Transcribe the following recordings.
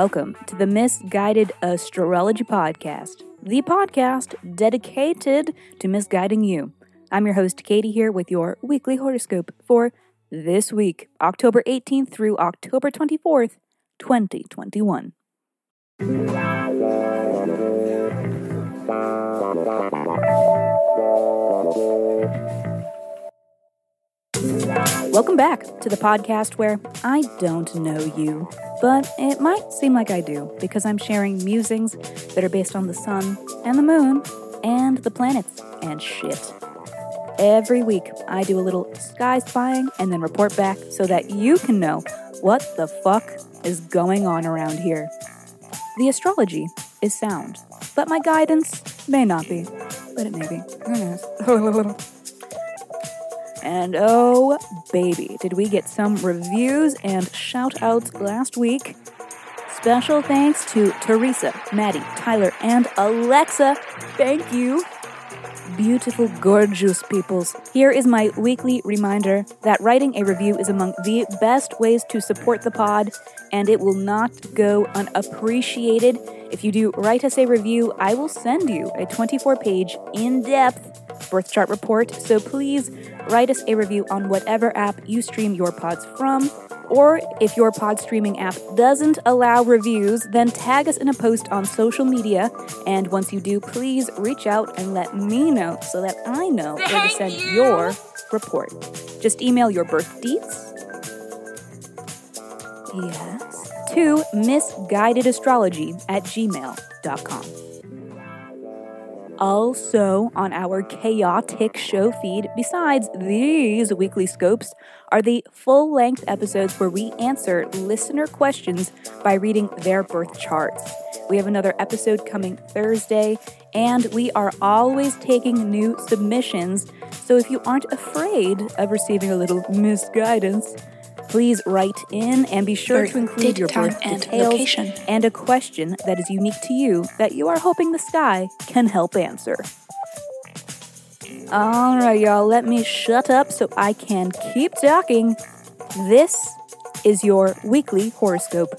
welcome to the Miss Guided Astrology Podcast, the podcast dedicated to misguiding you. I'm your host, Katie, here with your weekly horoscope for this week, October 18th through October 24th, 2021. Welcome back to the podcast where I don't know you, but it might seem like I do because I'm sharing musings that are based on the sun and the moon and the planets and shit. Every week, I do a little sky spying and then report back so that you can know what the fuck is going on around here. The astrology is sound, but my guidance may not be. But it may be. Who knows? And oh, baby, did we get some reviews and shout outs last week? Special thanks to Teresa, Maddie, Tyler, and Alexa. Thank you. Beautiful, gorgeous peoples. Here is my weekly reminder that writing a review is among the best ways to support the pod, and it will not go unappreciated. If you do write us a review, I will send you a 24 page, in depth birth chart report. So please write us a review on whatever app you stream your pods from. Or if your pod streaming app doesn't allow reviews, then tag us in a post on social media. And once you do, please reach out and let me know so that I know where to send your report. Just email your birth deets. Yes. To missguidedastrology at gmail.com. Also, on our chaotic show feed, besides these weekly scopes, are the full length episodes where we answer listener questions by reading their birth charts. We have another episode coming Thursday, and we are always taking new submissions. So if you aren't afraid of receiving a little misguidance, please write in and be sure Birth to include date, your time, birth and details location. and a question that is unique to you that you are hoping the sky can help answer. All right, y'all, let me shut up so I can keep talking. This is your weekly horoscope.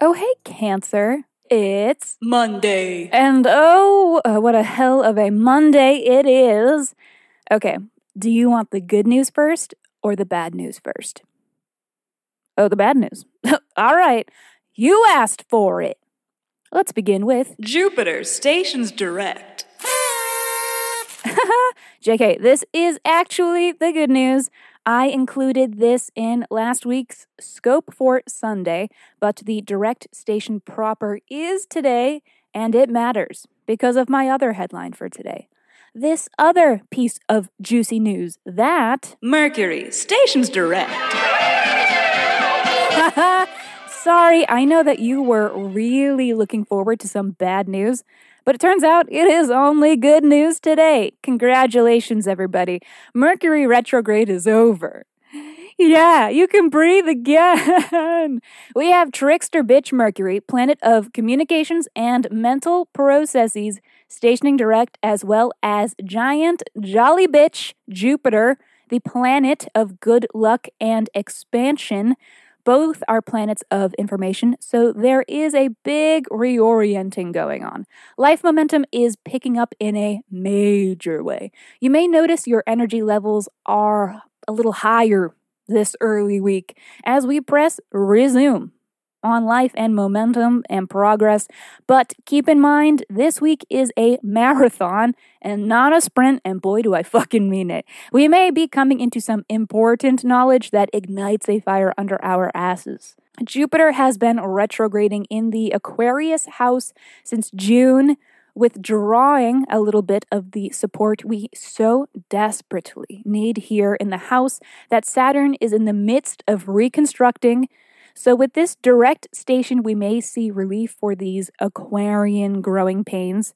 Oh, hey, Cancer. It's Monday. and oh, uh, what a hell of a Monday it is. Okay, do you want the good news first or the bad news first? Oh, the bad news. All right, you asked for it. Let's begin with Jupiter stations direct. JK, this is actually the good news. I included this in last week's scope for Sunday, but the direct station proper is today, and it matters because of my other headline for today. This other piece of juicy news that Mercury stations direct. Sorry, I know that you were really looking forward to some bad news, but it turns out it is only good news today. Congratulations, everybody. Mercury retrograde is over. Yeah, you can breathe again. We have Trickster Bitch Mercury, planet of communications and mental processes, stationing direct, as well as giant Jolly Bitch Jupiter, the planet of good luck and expansion. Both are planets of information, so there is a big reorienting going on. Life momentum is picking up in a major way. You may notice your energy levels are a little higher this early week as we press resume on life and momentum and progress. But keep in mind, this week is a marathon and not a sprint, and boy, do I fucking mean it. We may be coming into some important knowledge that ignites a fire under our asses. Jupiter has been retrograding in the Aquarius house since June, withdrawing a little bit of the support we so desperately need here in the house that Saturn is in the midst of reconstructing. So, with this direct station, we may see relief for these Aquarian growing pains.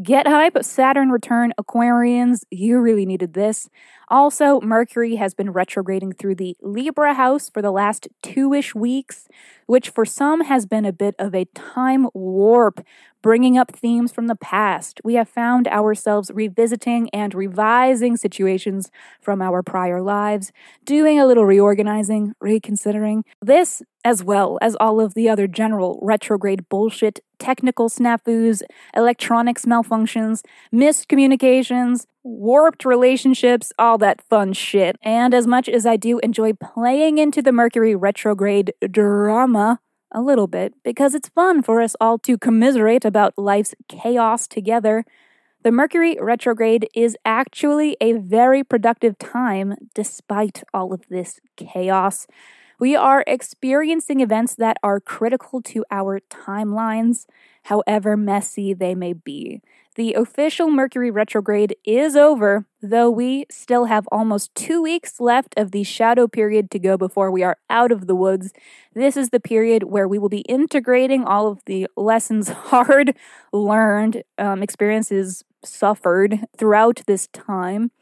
Get hype, Saturn return, Aquarians. You really needed this. Also, Mercury has been retrograding through the Libra house for the last two ish weeks, which for some has been a bit of a time warp, bringing up themes from the past. We have found ourselves revisiting and revising situations from our prior lives, doing a little reorganizing, reconsidering. This, as well as all of the other general retrograde bullshit, technical snafus, electronics malfunctions, miscommunications, warped relationships, all that fun shit. And as much as I do enjoy playing into the Mercury retrograde drama, a little bit, because it's fun for us all to commiserate about life's chaos together, the Mercury retrograde is actually a very productive time despite all of this chaos. We are experiencing events that are critical to our timelines, however messy they may be. The official Mercury retrograde is over, though we still have almost two weeks left of the shadow period to go before we are out of the woods. This is the period where we will be integrating all of the lessons hard learned, um, experiences suffered throughout this time.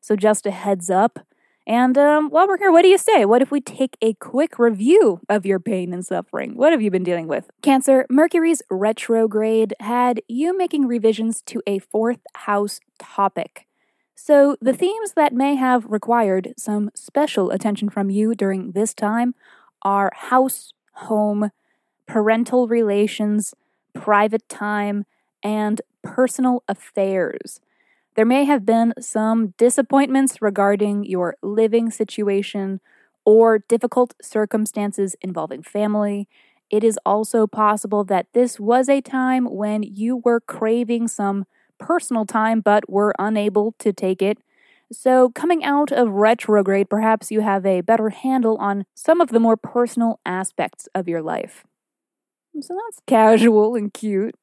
So, just a heads up. And um, while we're here, what do you say? What if we take a quick review of your pain and suffering? What have you been dealing with? Cancer, Mercury's retrograde had you making revisions to a fourth house topic. So, the themes that may have required some special attention from you during this time are house, home, parental relations, private time, and personal affairs. There may have been some disappointments regarding your living situation or difficult circumstances involving family. It is also possible that this was a time when you were craving some personal time but were unable to take it. So, coming out of retrograde, perhaps you have a better handle on some of the more personal aspects of your life. So, that's casual and cute.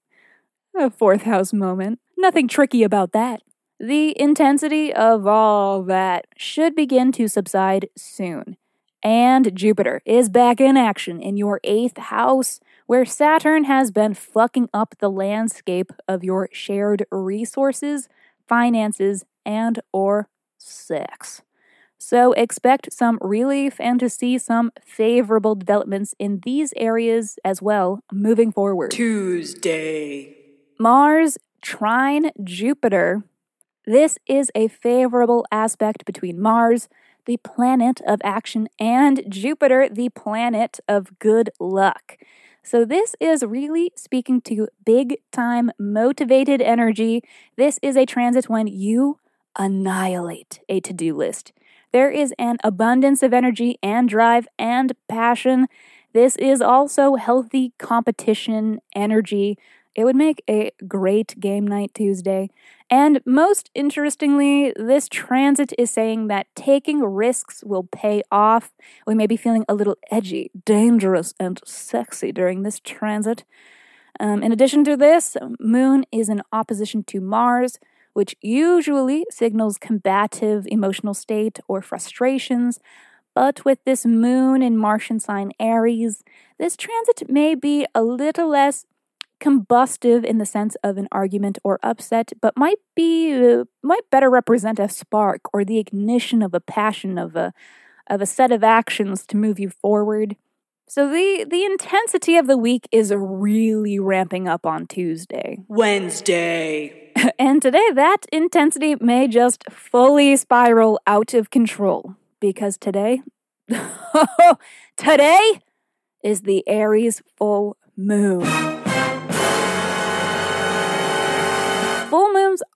A fourth house moment. Nothing tricky about that. The intensity of all that should begin to subside soon. And Jupiter is back in action in your eighth house, where Saturn has been fucking up the landscape of your shared resources, finances, and or sex. So expect some relief and to see some favorable developments in these areas as well moving forward. Tuesday. Mars trine Jupiter this is a favorable aspect between Mars, the planet of action, and Jupiter, the planet of good luck. So, this is really speaking to big time motivated energy. This is a transit when you annihilate a to do list. There is an abundance of energy and drive and passion. This is also healthy competition energy. It would make a great game night Tuesday. And most interestingly, this transit is saying that taking risks will pay off. We may be feeling a little edgy, dangerous, and sexy during this transit. Um, in addition to this, Moon is in opposition to Mars, which usually signals combative emotional state or frustrations. But with this moon in Martian sign Aries, this transit may be a little less combustive in the sense of an argument or upset, but might be uh, might better represent a spark or the ignition of a passion of a of a set of actions to move you forward. So the the intensity of the week is really ramping up on Tuesday. Wednesday. and today that intensity may just fully spiral out of control because today today is the Aries full moon.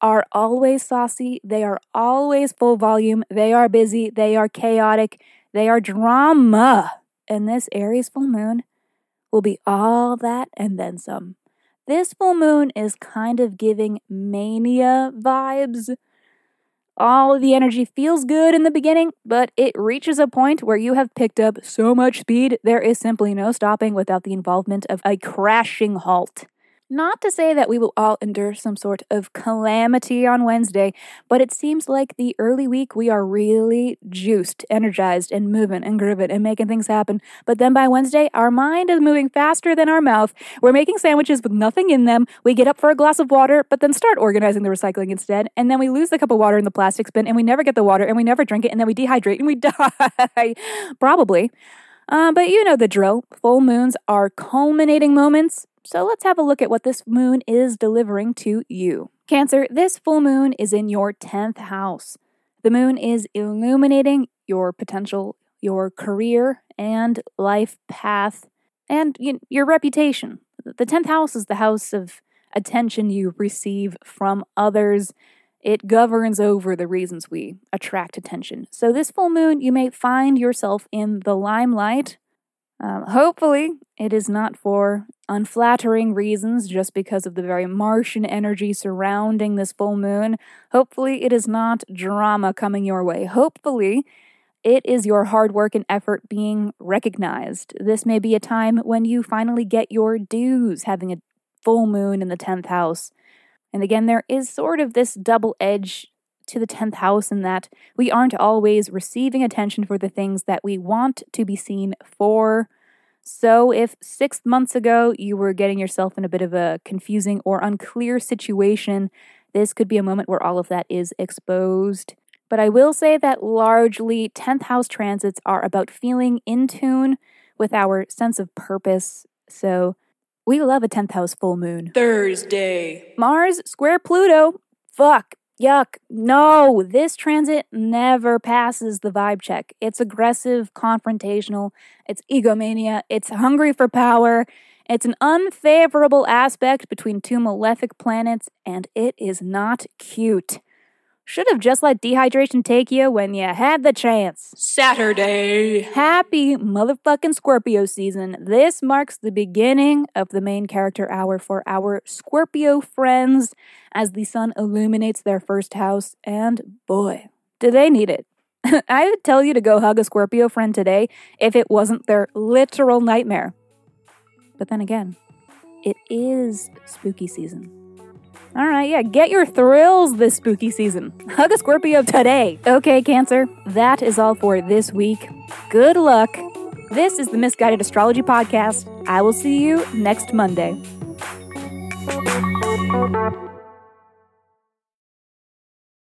Are always saucy, they are always full volume, they are busy, they are chaotic, they are drama. And this Aries full moon will be all that and then some. This full moon is kind of giving mania vibes. All the energy feels good in the beginning, but it reaches a point where you have picked up so much speed, there is simply no stopping without the involvement of a crashing halt. Not to say that we will all endure some sort of calamity on Wednesday, but it seems like the early week we are really juiced, energized, and moving and grooving and making things happen. But then by Wednesday, our mind is moving faster than our mouth. We're making sandwiches with nothing in them. We get up for a glass of water, but then start organizing the recycling instead. And then we lose the cup of water in the plastic bin and we never get the water and we never drink it and then we dehydrate and we die. Probably. Uh, but you know the drill. Full moons are culminating moments so let's have a look at what this moon is delivering to you. Cancer, this full moon is in your 10th house. The moon is illuminating your potential, your career and life path, and your reputation. The 10th house is the house of attention you receive from others. It governs over the reasons we attract attention. So, this full moon, you may find yourself in the limelight um, hopefully, it is not for unflattering reasons just because of the very Martian energy surrounding this full moon. Hopefully, it is not drama coming your way. Hopefully, it is your hard work and effort being recognized. This may be a time when you finally get your dues, having a full moon in the 10th house. And again, there is sort of this double edge to the 10th house in that we aren't always receiving attention for the things that we want to be seen for. So, if six months ago you were getting yourself in a bit of a confusing or unclear situation, this could be a moment where all of that is exposed. But I will say that largely 10th house transits are about feeling in tune with our sense of purpose. So, we love a 10th house full moon. Thursday. Mars square Pluto. Fuck. Yuck. No, this transit never passes the vibe check. It's aggressive, confrontational, it's egomania, it's hungry for power, it's an unfavorable aspect between two malefic planets, and it is not cute. Should have just let dehydration take you when you had the chance. Saturday. Happy motherfucking Scorpio season. This marks the beginning of the main character hour for our Scorpio friends as the sun illuminates their first house, and boy, do they need it. I would tell you to go hug a Scorpio friend today if it wasn't their literal nightmare. But then again, it is spooky season. All right, yeah, get your thrills this spooky season. Hug a Scorpio today. Okay, Cancer, that is all for this week. Good luck. This is the Miss Guided Astrology Podcast. I will see you next Monday.